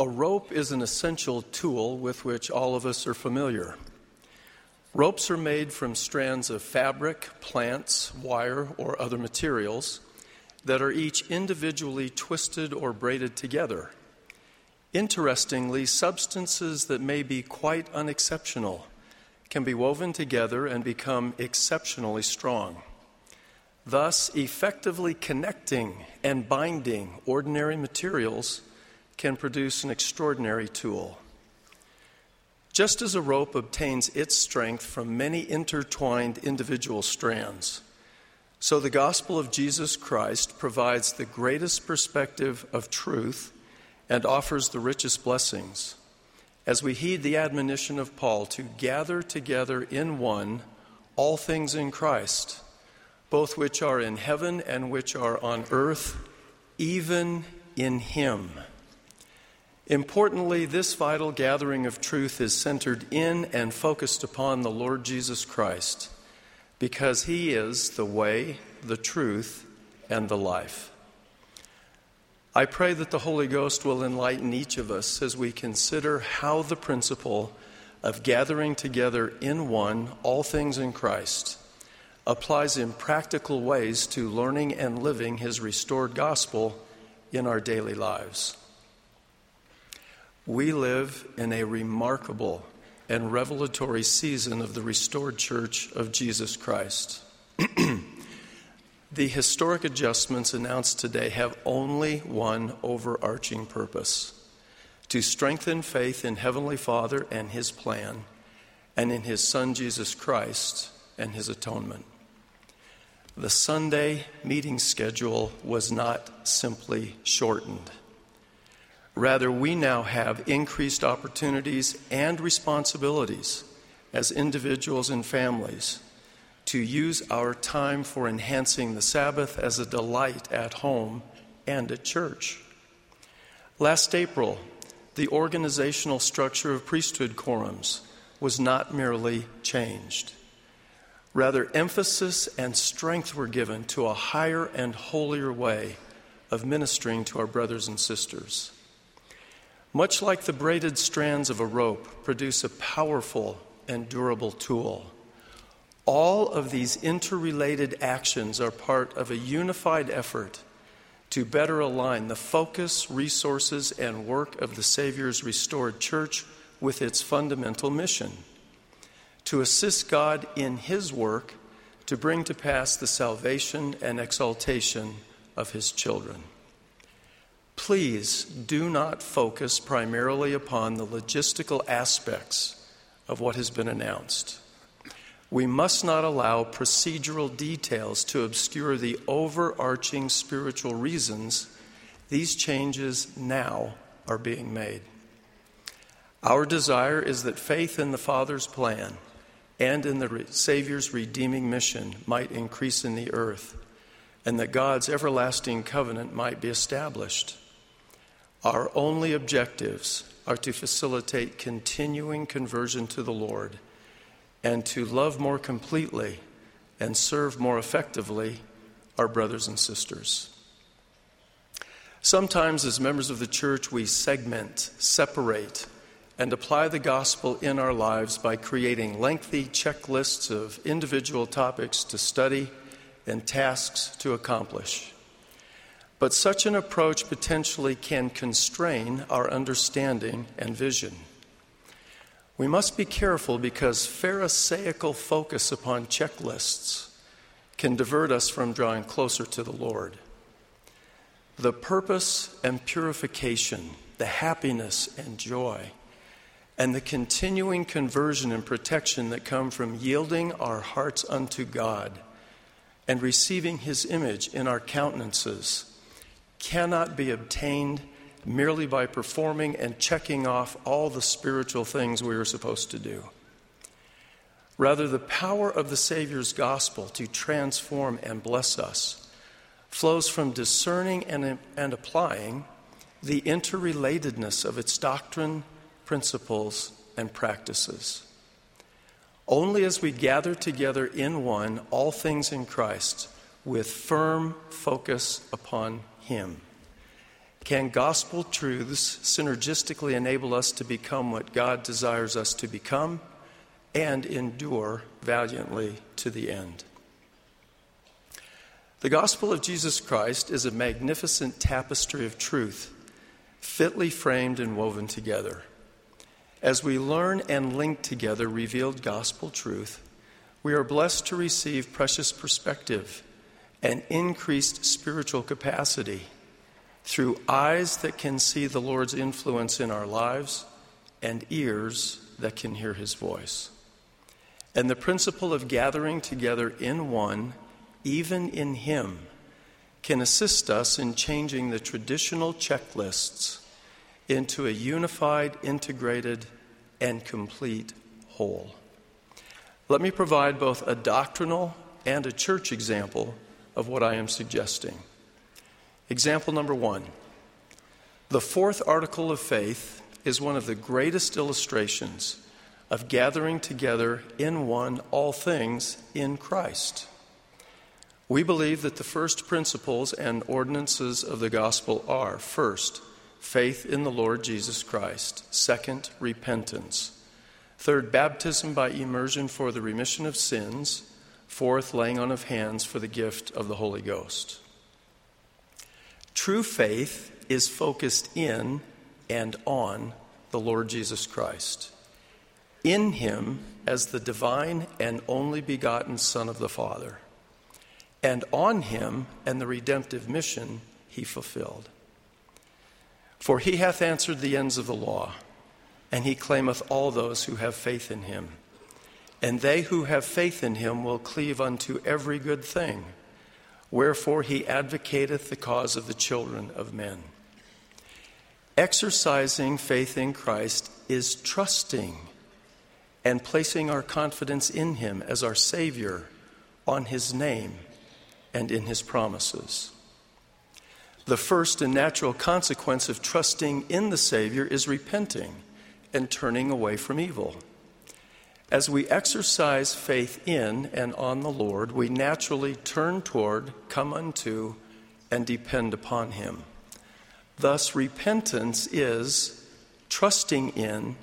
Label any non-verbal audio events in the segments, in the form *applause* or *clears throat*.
A rope is an essential tool with which all of us are familiar. Ropes are made from strands of fabric, plants, wire, or other materials that are each individually twisted or braided together. Interestingly, substances that may be quite unexceptional can be woven together and become exceptionally strong. Thus, effectively connecting and binding ordinary materials can produce an extraordinary tool. Just as a rope obtains its strength from many intertwined individual strands, so the gospel of Jesus Christ provides the greatest perspective of truth and offers the richest blessings. As we heed the admonition of Paul to gather together in one all things in Christ, both which are in heaven and which are on earth, even in Him. Importantly, this vital gathering of truth is centered in and focused upon the Lord Jesus Christ because He is the way, the truth, and the life. I pray that the Holy Ghost will enlighten each of us as we consider how the principle of gathering together in one, all things in Christ, applies in practical ways to learning and living His restored gospel in our daily lives. We live in a remarkable and revelatory season of the restored church of Jesus Christ. *clears throat* the historic adjustments announced today have only one overarching purpose to strengthen faith in Heavenly Father and His plan, and in His Son Jesus Christ and His atonement. The Sunday meeting schedule was not simply shortened. Rather, we now have increased opportunities and responsibilities as individuals and families to use our time for enhancing the Sabbath as a delight at home and at church. Last April, the organizational structure of priesthood quorums was not merely changed. Rather, emphasis and strength were given to a higher and holier way of ministering to our brothers and sisters much like the braided strands of a rope, produce a powerful and durable tool. All of these interrelated actions are part of a unified effort to better align the focus, resources, and work of the Savior's restored church with its fundamental mission to assist God in His work to bring to pass the salvation and exaltation of His children. Please do not focus primarily upon the logistical aspects of what has been announced. We must not allow procedural details to obscure the overarching spiritual reasons these changes now are being made. Our desire is that faith in the Father's plan and in the Savior's redeeming mission might increase in the earth, and that God's everlasting covenant might be established. Our only objectives are to facilitate continuing conversion to the Lord and to love more completely and serve more effectively our brothers and sisters. Sometimes, as members of the church, we segment, separate, and apply the gospel in our lives by creating lengthy checklists of individual topics to study and tasks to accomplish. But such an approach potentially can constrain our understanding and vision. We must be careful because Pharisaical focus upon checklists can divert us from drawing closer to the Lord. The purpose and purification, the happiness and joy, and the continuing conversion and protection that come from yielding our hearts unto God and receiving His image in our countenances cannot be obtained merely by performing and checking off all the spiritual things we are supposed to do. Rather, the power of the Savior's gospel to transform and bless us flows from discerning and, and applying the interrelatedness of its doctrine, principles, and practices. Only as we gather together in one, all things in Christ, with firm focus upon him can gospel truths synergistically enable us to become what God desires us to become and endure valiantly to the end? The gospel of Jesus Christ is a magnificent tapestry of truth, fitly framed and woven together. As we learn and link together revealed gospel truth, we are blessed to receive precious perspective and increased spiritual capacity through eyes that can see the Lord's influence in our lives and ears that can hear his voice. And the principle of gathering together in one even in Him, can assist us in changing the traditional checklists into a unified, integrated, and complete whole. Let me provide both a doctrinal and a church example of what I am suggesting. Example number one the fourth article of faith is one of the greatest illustrations of gathering together in one all things in Christ. We believe that the first principles and ordinances of the gospel are first, faith in the Lord Jesus Christ, second, repentance, third, baptism by immersion for the remission of sins, fourth, laying on of hands for the gift of the Holy Ghost. True faith is focused in and on the Lord Jesus Christ, in Him as the divine and only begotten Son of the Father and on him and the redemptive mission he fulfilled. For he hath answered the ends of the law, and he claimeth all those who have faith in him. And they who have faith in him will cleave unto every good thing. Wherefore he advocateth the cause of the children of men. Exercising faith in Christ is trusting and placing our confidence in him as our Savior on his name and in his promises. The first and natural consequence of trusting in the Savior is repenting and turning away from evil. As we exercise faith in and on the Lord, we naturally turn toward, come unto, and depend upon Him. Thus, repentance is trusting in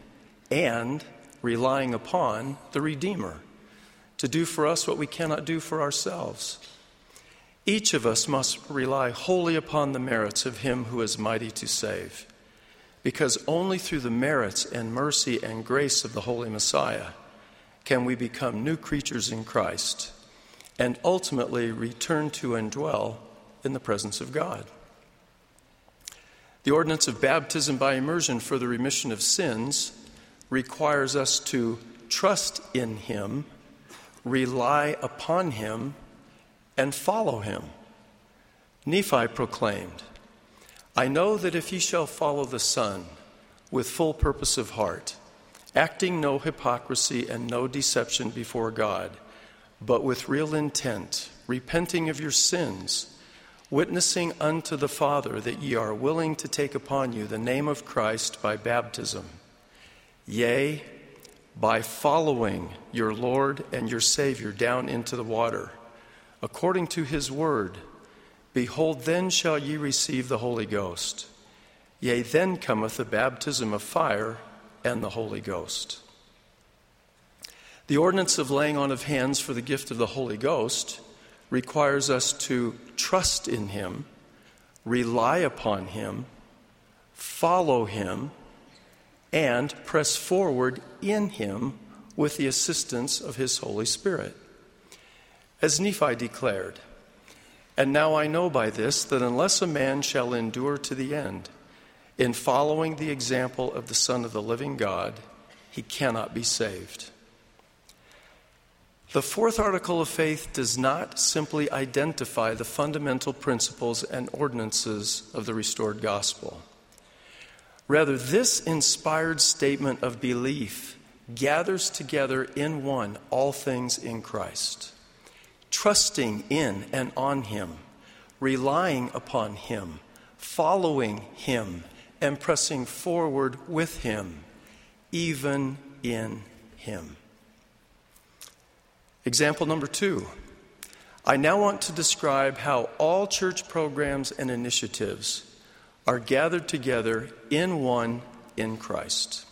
and relying upon the Redeemer to do for us what we cannot do for ourselves. Each of us must rely wholly upon the merits of Him who is mighty to save, because only through the merits and mercy and grace of the Holy Messiah can we become new creatures in Christ and ultimately return to and dwell in the presence of God. The ordinance of baptism by immersion for the remission of sins requires us to trust in Him, rely upon Him, and follow him. Nephi proclaimed, I know that if ye shall follow the Son with full purpose of heart, acting no hypocrisy and no deception before God, but with real intent, repenting of your sins, witnessing unto the Father that ye are willing to take upon you the name of Christ by baptism, yea, by following your Lord and your Savior down into the water according to his word. Behold, then shall ye receive the Holy Ghost. Yea, then cometh the baptism of fire and the Holy Ghost. The ordinance of laying on of hands for the gift of the Holy Ghost requires us to trust in Him, rely upon Him, follow Him, and press forward in Him with the assistance of His Holy Spirit. As Nephi declared, And now I know by this that unless a man shall endure to the end, in following the example of the Son of the living God, he cannot be saved. The fourth article of faith does not simply identify the fundamental principles and ordinances of the restored gospel. Rather, this inspired statement of belief gathers together in one all things in Christ trusting in and on Him, relying upon Him, following Him, and pressing forward with Him, even in Him. Example number two. I now want to describe how all church programs and initiatives are gathered together in one in Christ.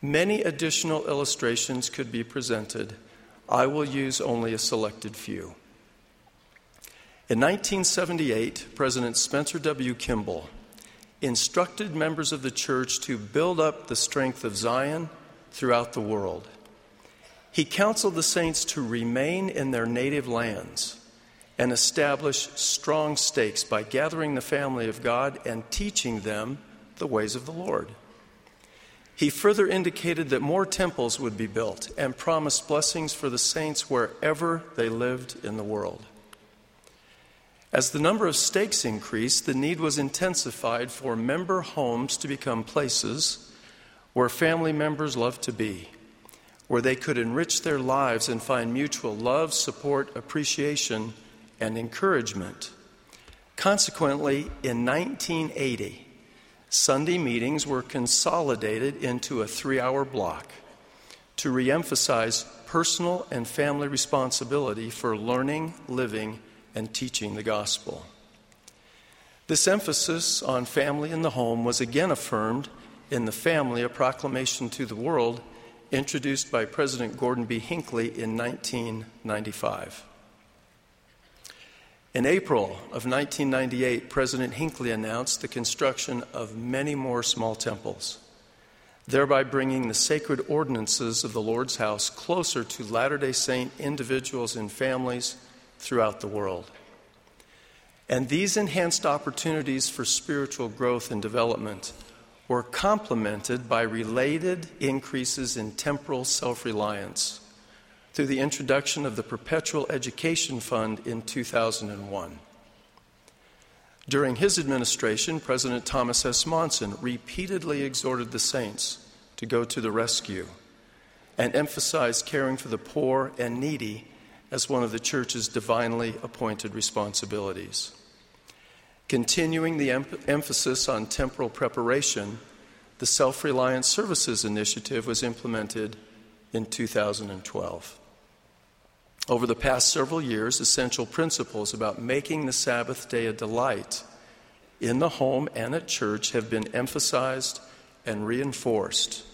Many additional illustrations could be presented. I will use only a selected few. In 1978, President Spencer W. Kimball instructed members of the church to build up the strength of Zion throughout the world. He counseled the saints to remain in their native lands and establish strong stakes by gathering the family of God and teaching them the ways of the Lord. He further indicated that more temples would be built and promised blessings for the saints wherever they lived in the world. As the number of stakes increased, the need was intensified for member homes to become places where family members loved to be, where they could enrich their lives and find mutual love, support, appreciation, and encouragement. Consequently, in 1980, Sunday meetings were consolidated into a three hour block to reemphasize personal and family responsibility for learning, living, and teaching the gospel. This emphasis on family in the home was again affirmed in the Family, a proclamation to the world introduced by President Gordon B. Hinckley in 1995. In April of 1998, President Hinckley announced the construction of many more small temples, thereby bringing the sacred ordinances of the Lord's house closer to Latter day Saint individuals and families throughout the world. And these enhanced opportunities for spiritual growth and development were complemented by related increases in temporal self reliance through the introduction of the Perpetual Education Fund in 2001. During his administration, President Thomas S. Monson repeatedly exhorted the saints to go to the rescue and emphasized caring for the poor and needy as one of the church's divinely appointed responsibilities. Continuing the em- emphasis on temporal preparation, the Self Reliance Services Initiative was implemented in 2012. Over the past several years, essential principles about making the Sabbath day a delight in the home and at church have been emphasized and reinforced,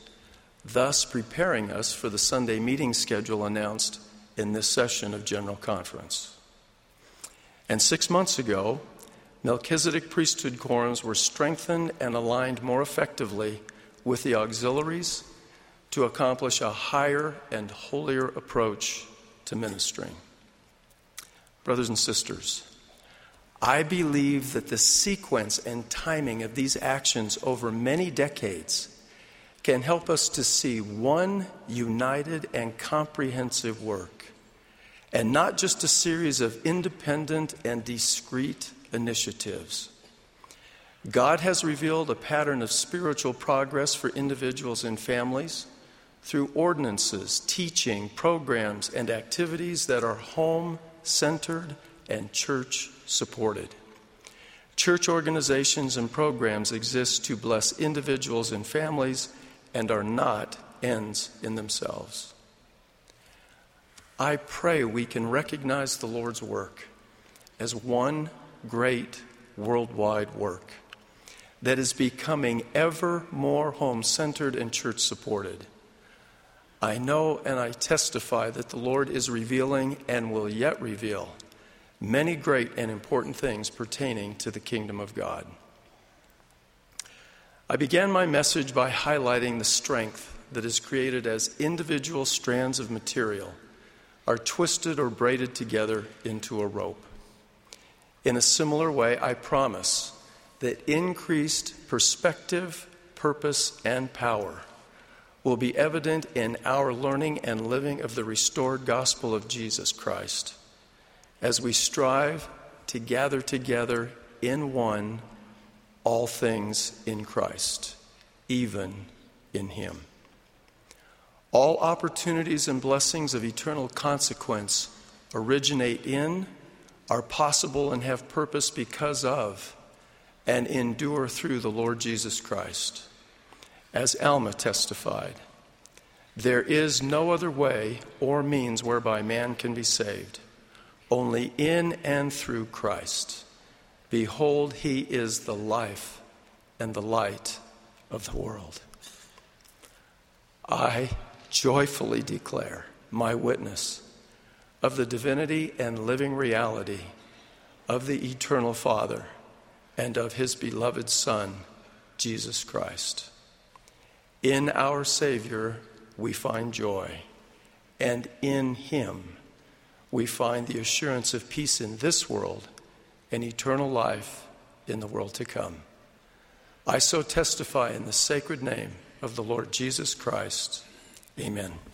thus preparing us for the Sunday meeting schedule announced in this session of General Conference. And six months ago, Melchizedek priesthood quorums were strengthened and aligned more effectively with the auxiliaries to accomplish a higher and holier approach to ministering. Brothers and sisters, I believe that the sequence and timing of these actions over many decades can help us to see one united and comprehensive work, and not just a series of independent and discrete initiatives. God has revealed a pattern of spiritual progress for individuals and families through ordinances, teaching, programs, and activities that are home centered and church supported. Church organizations and programs exist to bless individuals and families and are not ends in themselves. I pray we can recognize the Lord's work as one great worldwide work that is becoming ever more home centered and church supported. I know and I testify that the Lord is revealing and will yet reveal many great and important things pertaining to the kingdom of God. I began my message by highlighting the strength that is created as individual strands of material are twisted or braided together into a rope. In a similar way, I promise that increased perspective, purpose, and power will be evident in our learning and living of the restored gospel of Jesus Christ as we strive to gather together in one all things in Christ, even in Him. All opportunities and blessings of eternal consequence originate in are possible and have purpose because of and endure through the Lord Jesus Christ. As Alma testified, there is no other way or means whereby man can be saved, only in and through Christ. Behold, he is the life and the light of the world. I joyfully declare my witness of the divinity and living reality of the eternal Father and of his beloved Son, Jesus Christ. In our Savior, we find joy, and in him, we find the assurance of peace in this world and eternal life in the world to come. I so testify in the sacred name of the Lord Jesus Christ. Amen.